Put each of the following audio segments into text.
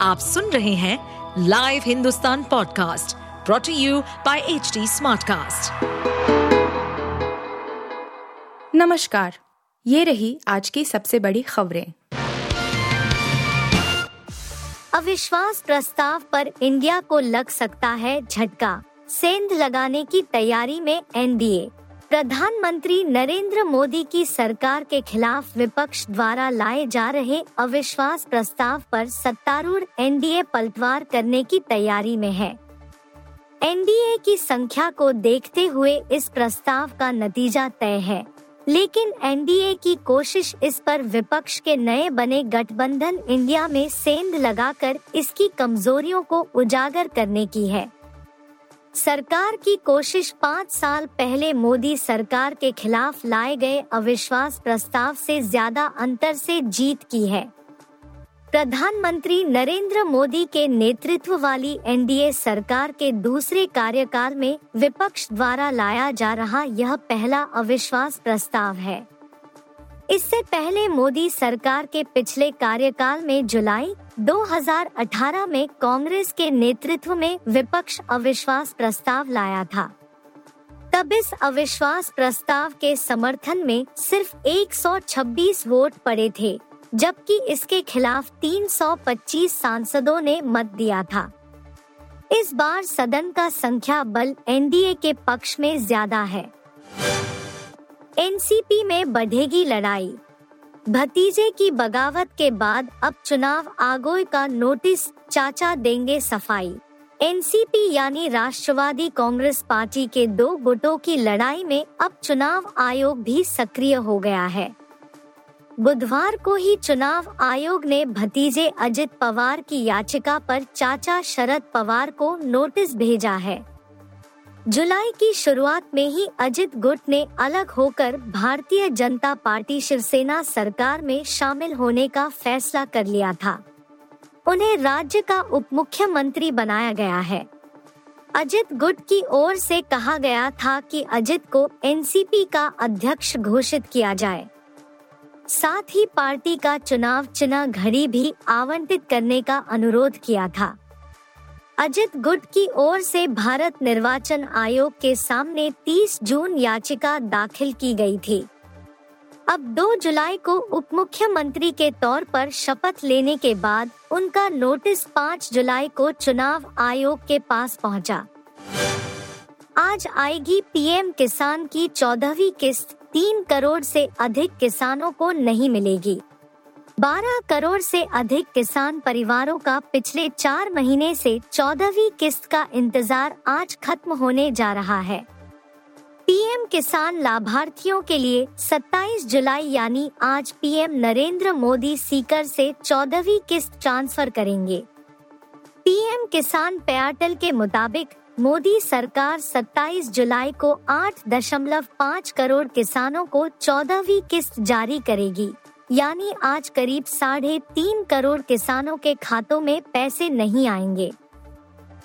आप सुन रहे हैं live Hindustan podcast brought to you by H smartcast. नमस्कार ये रही आज की सबसे बड़ी खबरें। अविश्वास प्रस्ताव पर इंडिया को लग सकता है झटका। सेंध लगाने की तैयारी में एनडीए। प्रधानमंत्री नरेंद्र मोदी की सरकार के खिलाफ विपक्ष द्वारा लाए जा रहे अविश्वास प्रस्ताव पर सत्तारूढ़ एनडीए पलटवार करने की तैयारी में है। एनडीए की संख्या को देखते हुए इस प्रस्ताव का नतीजा तय है, लेकिन एनडीए की कोशिश इस पर विपक्ष के नए बने गठबंधन इंडिया में सेंध लगाकर इसकी कमजोरियों को उजागर करने की है। सरकार की कोशिश पाँच साल पहले मोदी सरकार के खिलाफ लाए गए अविश्वास प्रस्ताव से ज़्यादा अंतर से जीत की है। प्रधानमंत्री नरेंद्र मोदी के नेतृत्व वाली एनडीए सरकार के दूसरे कार्यकाल में विपक्ष द्वारा लाया जा रहा यह पहला अविश्वास प्रस्ताव है। इससे पहले मोदी सरकार के पिछले कार्यकाल में जुलाई 2018 में कांग्रेस के नेतृत्व में विपक्ष अविश्वास प्रस्ताव लाया था। तब इस अविश्वास प्रस्ताव के समर्थन में सिर्फ़ 126 वोट पड़े थे, जबकि इसके खिलाफ 325 सांसदों ने मत दिया था। इस बार सदन का संख्या बल एनडीए के पक्ष में ज़्यादा है। एनसीपी में बढ़ेगी लड़ाई। भतीजे की बगावत के बाद अब चुनाव आगोय का नोटिस चाचा देंगे सफ़ाई। एनसीपी यानी राष्ट्रवादी कांग्रेस पार्टी के दो गुटों की लड़ाई में अब चुनाव आयोग भी सक्रिय हो गया है। बुधवार को ही चुनाव आयोग ने भतीजे अजित पवार की याचिका पर चाचा शरद पवार को नोटिस भेजा है। जुलाई की शुरुआत में ही अजित गुट ने अलग होकर भारतीय जनता पार्टी शिवसेना सरकार में शामिल होने का फैसला कर लिया था। उन्हें राज्य का उप मुख्यमंत्री बनाया गया है। अजित गुट की ओर से कहा गया था कि अजित को एनसीपी का अध्यक्ष घोषित किया जाए। साथ ही पार्टी का चुनाव चिन्ह घड़ी भी आवंटित करने का अनुरोध किया था। अजित गुट की ओर से भारत निर्वाचन आयोग के सामने 30 जून याचिका दाखिल की गई थी अब 2 जुलाई को उप मुख्यमंत्री के तौर पर शपथ लेने के बाद उनका नोटिस 5 जुलाई को चुनाव आयोग के पास पहुँचा। आज आएगी पीएम किसान की चौदहवीं किस्त, तीन करोड़ से अधिक किसानों को नहीं मिलेगी 12 करोड़ से अधिक किसान परिवारों का पिछले चार महीने से चौदहवीं किस्त का इंतज़ार आज खत्म होने जा रहा है। पीएम किसान लाभार्थियों के लिए 27 जुलाई यानी आज पीएम नरेंद्र मोदी सीकर से चौदहवीं किस्त ट्रांसफ़र करेंगे। पीएम किसान पोर्टल के मुताबिक मोदी सरकार 27 जुलाई को 8.5 करोड़ किसानों को चौदहवीं किस्त जारी करेगी। यानी आज करीब साढ़े तीन करोड़ किसानों के खातों में पैसे नहीं आएँगे।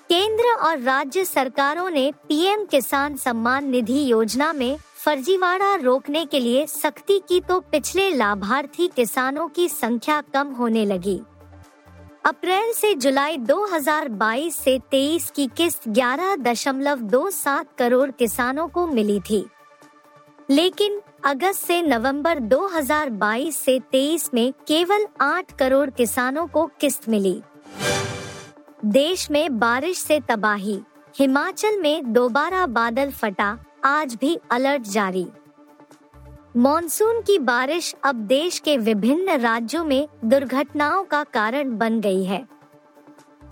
केंद्र और राज्य सरकारों ने पीएम किसान सम्मान निधि योजना में फर्जीवाड़ा रोकने के लिए सख्ती की तो पिछले लाभार्थी किसानों की संख्या कम होने लगी। अप्रैल से जुलाई 2022 से 23 की किस्त ग्यारह दशमलव दो सात करोड़ किसानों को मिली थी। लेकिन अगस्त से नवंबर 2022 से 23 में केवल 8 करोड़ किसानों को किस्त मिली। देश में बारिश से तबाही, हिमाचल में दोबारा बादल फटा, आज भी अलर्ट जारी। मॉनसून की बारिश अब देश के विभिन्न राज्यों में दुर्घटनाओं का कारण बन गई है।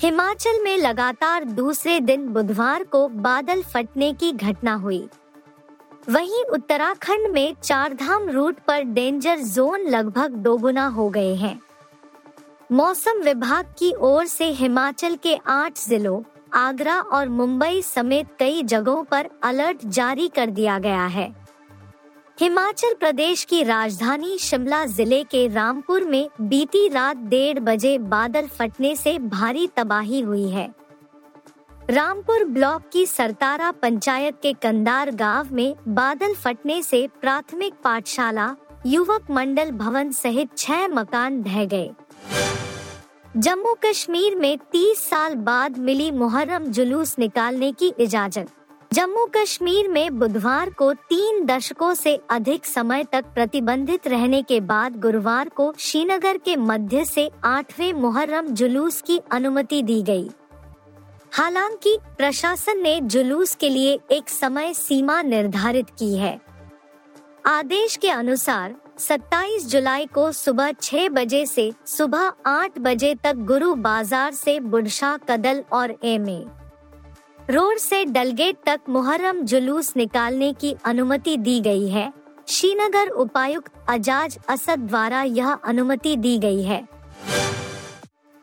हिमाचल में लगातार दूसरे दिन बुधवार को बादल फटने की घटना हुई। वहीं उत्तराखंड में चारधाम रूट पर डेंजर जोन लगभग दोगुना हो गए हैं। मौसम विभाग की ओर से हिमाचल के आठ जिलों, आगरा और मुंबई समेत कई जगहों पर अलर्ट जारी कर दिया गया है। हिमाचल प्रदेश की राजधानी शिमला ज़िले के रामपुर में बीती रात डेढ़ बजे बादल फटने से भारी तबाही हुई है। रामपुर ब्लॉक की सरतारा पंचायत के कंदार गाँव में बादल फटने से प्राथमिक पाठशाला, युवक मंडल भवन सहित छह मकान ढह गए जम्मू कश्मीर में 30 साल बाद मिली मुहर्रम जुलूस निकालने की इजाज़त जम्मू कश्मीर में बुधवार को तीन दशकों से अधिक समय तक प्रतिबंधित रहने के बाद गुरुवार को श्रीनगर के मध्य से आठवें मुहर्रम जुलूस की अनुमति दी गई। हालाँकि प्रशासन ने जुलूस के लिए एक समय सीमा निर्धारित की है। आदेश के अनुसार 27 जुलाई को सुबह 6 बजे से सुबह 8 बजे तक गुरु बाज़ार से बुडशाह कदल और एम। ए रोड से डलगेट तक मुहर्रम जुलूस निकालने की अनुमति दी गई है। श्रीनगर उपायुक्त अजाज असद द्वारा यह अनुमति दी गई है।